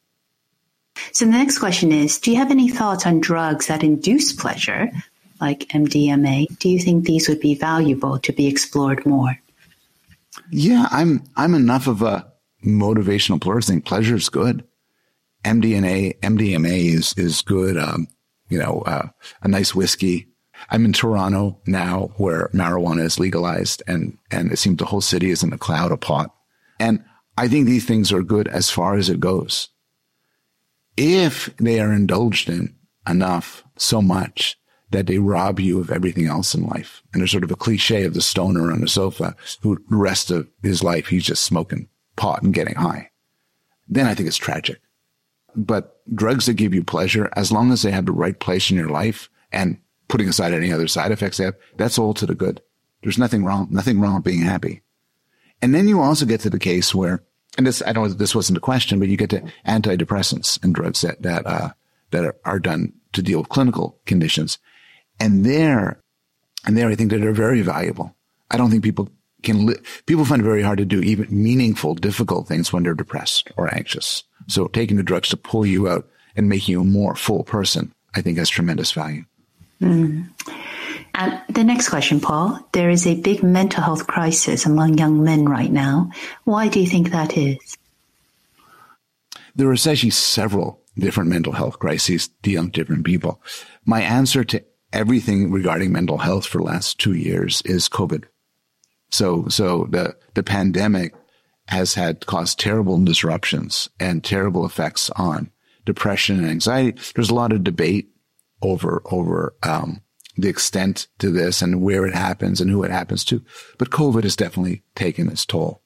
So the next question is, do you have any thoughts on drugs that induce pleasure, like MDMA? Do you think these would be valuable to be explored more? Yeah, I'm I'm enough of a motivational pluralist. I think pleasure is good. MDMA MDMA is is good. Um, you know, uh, a nice whiskey. I'm in Toronto now, where marijuana is legalized, and and it seems the whole city is in a cloud of pot. And I think these things are good as far as it goes. If they are indulged in enough, so much that they rob you of everything else in life. And there's sort of a cliche of the stoner on the sofa who the rest of his life he's just smoking pot and getting high. Then I think it's tragic. But drugs that give you pleasure, as long as they have the right place in your life and putting aside any other side effects they have, that's all to the good. There's nothing wrong, nothing wrong with being happy. And then you also get to the case where, and this, I know this wasn't a question, but you get to antidepressants and drugs that, that, uh, that are, are done to deal with clinical conditions. And there, and there, I think that they're very valuable. I don't think people can, li- people find it very hard to do even meaningful, difficult things when they're depressed or anxious. So taking the drugs to pull you out and making you a more full person, I think has tremendous value. Mm. And the next question, Paul. There is a big mental health crisis among young men right now. Why do you think that is? There are actually several different mental health crises young different people. My answer to everything regarding mental health for the last two years is COVID. So, so the, the pandemic has had caused terrible disruptions and terrible effects on depression and anxiety. There's a lot of debate over, over, um, the extent to this and where it happens and who it happens to. But COVID has definitely taken its toll.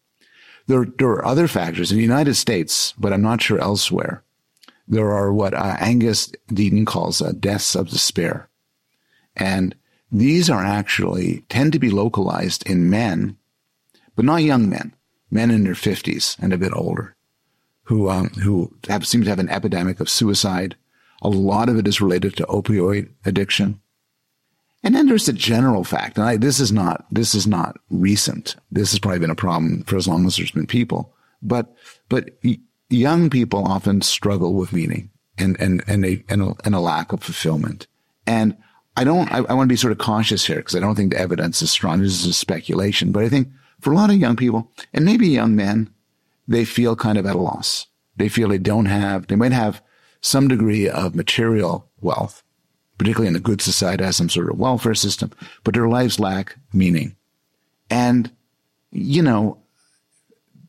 There, there are other factors in the United States, but I'm not sure elsewhere. There are what uh, Angus Deaton calls uh, deaths of despair. And these are actually tend to be localized in men, but not young men, men in their fifties and a bit older, who um, who have, seem to have an epidemic of suicide. A lot of it is related to opioid addiction, and then there's the general fact, and I, this is not this is not recent. This has probably been a problem for as long as there's been people, but but young people often struggle with meaning and and and a and a, and a lack of fulfillment, and I don't, I, I want to be sort of cautious here because I don't think the evidence is strong. This is speculation, but I think for a lot of young people and maybe young men, they feel kind of at a loss. They feel they don't have, they might have some degree of material wealth, particularly in a good society has some sort of welfare system, but their lives lack meaning. And, you know,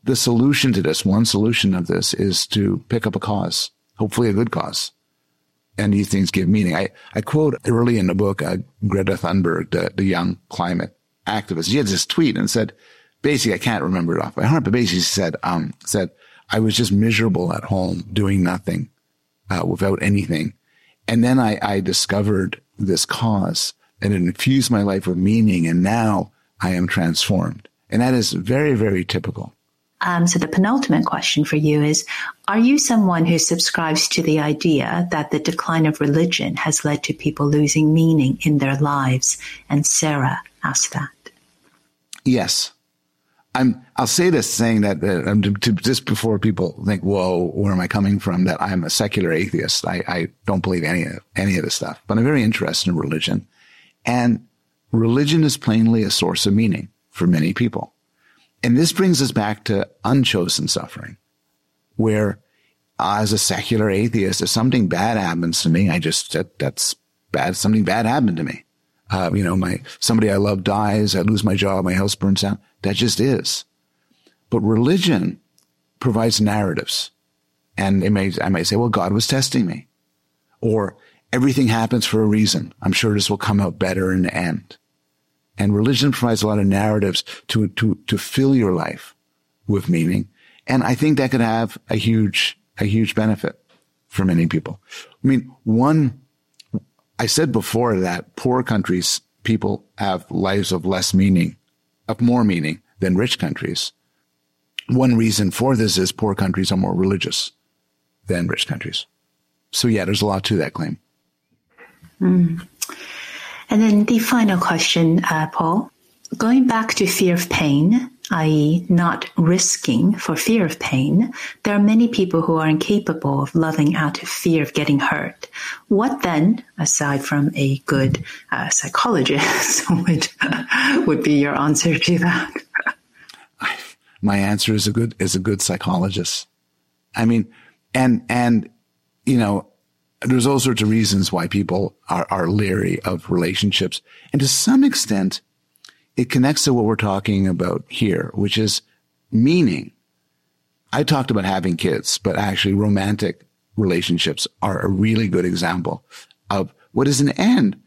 the solution to this, one solution of this is to pick up a cause, hopefully a good cause and these things give meaning. I, I quote early in the book, uh, Greta Thunberg, the, the young climate activist. She had this tweet and said, basically, I can't remember it off by heart, but basically she said, um, said, I was just miserable at home doing nothing, uh, without anything. And then I, I discovered this cause and it infused my life with meaning. And now I am transformed. And that is very, very typical um, so the penultimate question for you is, are you someone who subscribes to the idea that the decline of religion has led to people losing meaning in their lives? And Sarah asked that. Yes. I'm, I'll say this saying that, that um, to, to, just before people think, whoa, where am I coming from? That I'm a secular atheist. I, I don't believe any of, any of this stuff, but I'm very interested in religion. And religion is plainly a source of meaning for many people. And this brings us back to unchosen suffering, where as a secular atheist, if something bad happens to me, I just, that, that's bad. Something bad happened to me. Uh, you know, my, somebody I love dies. I lose my job. My house burns down. That just is. But religion provides narratives. And it may, I say, well, God was testing me or everything happens for a reason. I'm sure this will come out better in the end. And religion provides a lot of narratives to, to, to fill your life with meaning. And I think that could have a huge, a huge benefit for many people. I mean, one, I said before that poor countries, people have lives of less meaning, of more meaning than rich countries. one reason for this is poor countries are more religious than rich countries. So yeah, there's a lot to that claim. Mm. And then the final question, uh, Paul, going back to fear of pain, i.e., not risking for fear of pain, there are many people who are incapable of loving out of fear of getting hurt. What then, aside from a good uh, psychologist, *laughs* would would be your answer to that? My answer is a good is a good psychologist. I mean, and and you know, there's all sorts of reasons why people are are leery of relationships, and to some extent it connects to what we're talking about here, which is meaning. I talked about having kids, but actually romantic relationships are a really good example of what is an end,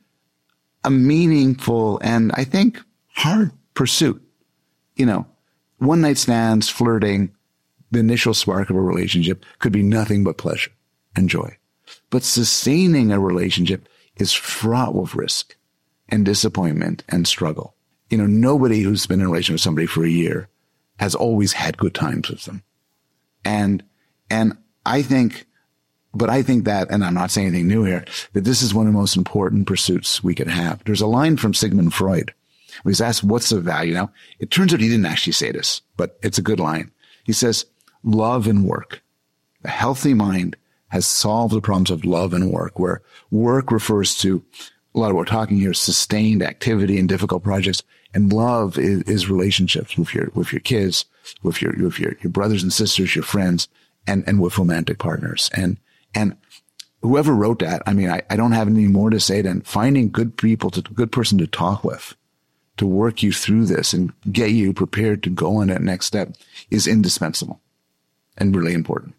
a meaningful and I think hard pursuit. You know, one night stands, flirting, the initial spark of a relationship could be nothing but pleasure and joy. But sustaining a relationship is fraught with risk and disappointment and struggle you know, nobody who's been in a relationship with somebody for a year has always had good times with them. And, and I think, but I think that, and I'm not saying anything new here, that this is one of the most important pursuits we could have. There's a line from Sigmund Freud. He was asked, what's the value? Now, it turns out he didn't actually say this, but it's a good line. He says, love and work. A healthy mind has solved the problems of love and work, where work refers to a lot of what we're talking here is sustained activity and difficult projects. And love is, is relationships with your, with your kids, with your, with your, your brothers and sisters, your friends, and, and with romantic partners. And, and whoever wrote that, I mean, I, I don't have any more to say than finding good people to, good person to talk with, to work you through this and get you prepared to go on that next step is indispensable and really important.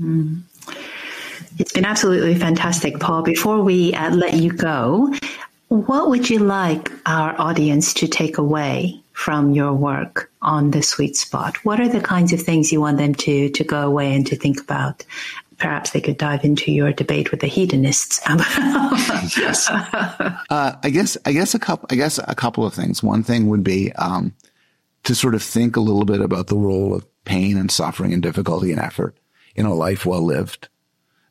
Mm. It's been absolutely fantastic, Paul. Before we uh, let you go, what would you like our audience to take away from your work on the sweet spot? What are the kinds of things you want them to, to go away and to think about? Perhaps they could dive into your debate with the hedonists. *laughs* yes, uh, I guess. I guess a couple. I guess a couple of things. One thing would be um, to sort of think a little bit about the role of pain and suffering and difficulty and effort in a life well lived.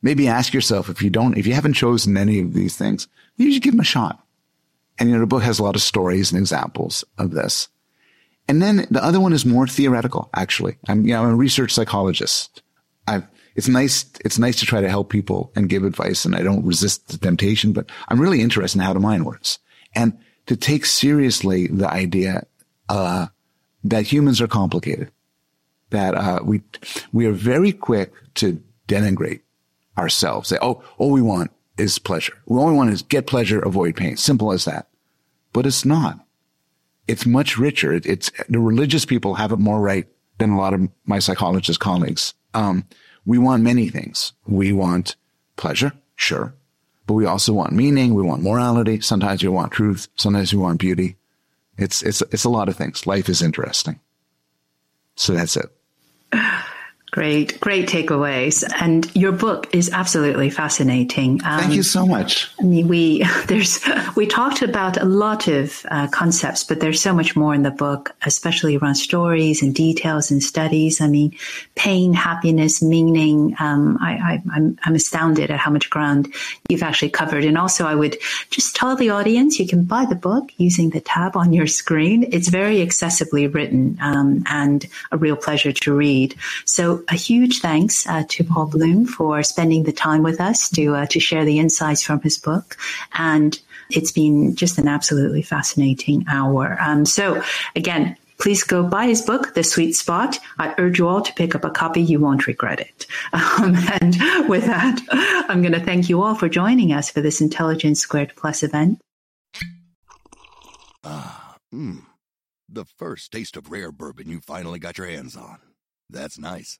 Maybe ask yourself if you don't, if you haven't chosen any of these things, you should give them a shot. And you know, the book has a lot of stories and examples of this. And then the other one is more theoretical, actually. I'm, you know, I'm a research psychologist. I've, it's nice, it's nice to try to help people and give advice and I don't resist the temptation, but I'm really interested in how the mind works and to take seriously the idea, uh, that humans are complicated, that, uh, we, we are very quick to denigrate ourselves. Say, oh, all we want is pleasure. We only want is get pleasure, avoid pain. Simple as that. But it's not. It's much richer. It, it's the religious people have it more right than a lot of my psychologist colleagues. Um, we want many things. We want pleasure, sure, but we also want meaning. We want morality. Sometimes we want truth. Sometimes we want beauty. It's it's it's a lot of things. Life is interesting. So that's it. Great, great takeaways. And your book is absolutely fascinating. Um, Thank you so much. I mean, we *laughs* there's we talked about a lot of uh, concepts, but there's so much more in the book, especially around stories and details and studies. I mean, pain, happiness, meaning. Um, I, I, I'm I'm astounded at how much ground you've actually covered. And also, I would just tell the audience you can buy the book using the tab on your screen. It's very accessibly written um, and a real pleasure to read. So a huge thanks uh, to Paul Bloom for spending the time with us to uh, to share the insights from his book, and it's been just an absolutely fascinating hour. Um, so again. Please go buy his book, The Sweet Spot. I urge you all to pick up a copy. You won't regret it. *laughs* Um, and with that, I'm going to thank you all for joining us for this Intelligence Squared Plus event. Ah, mmm. The first taste of rare bourbon you finally got your hands on. That's nice.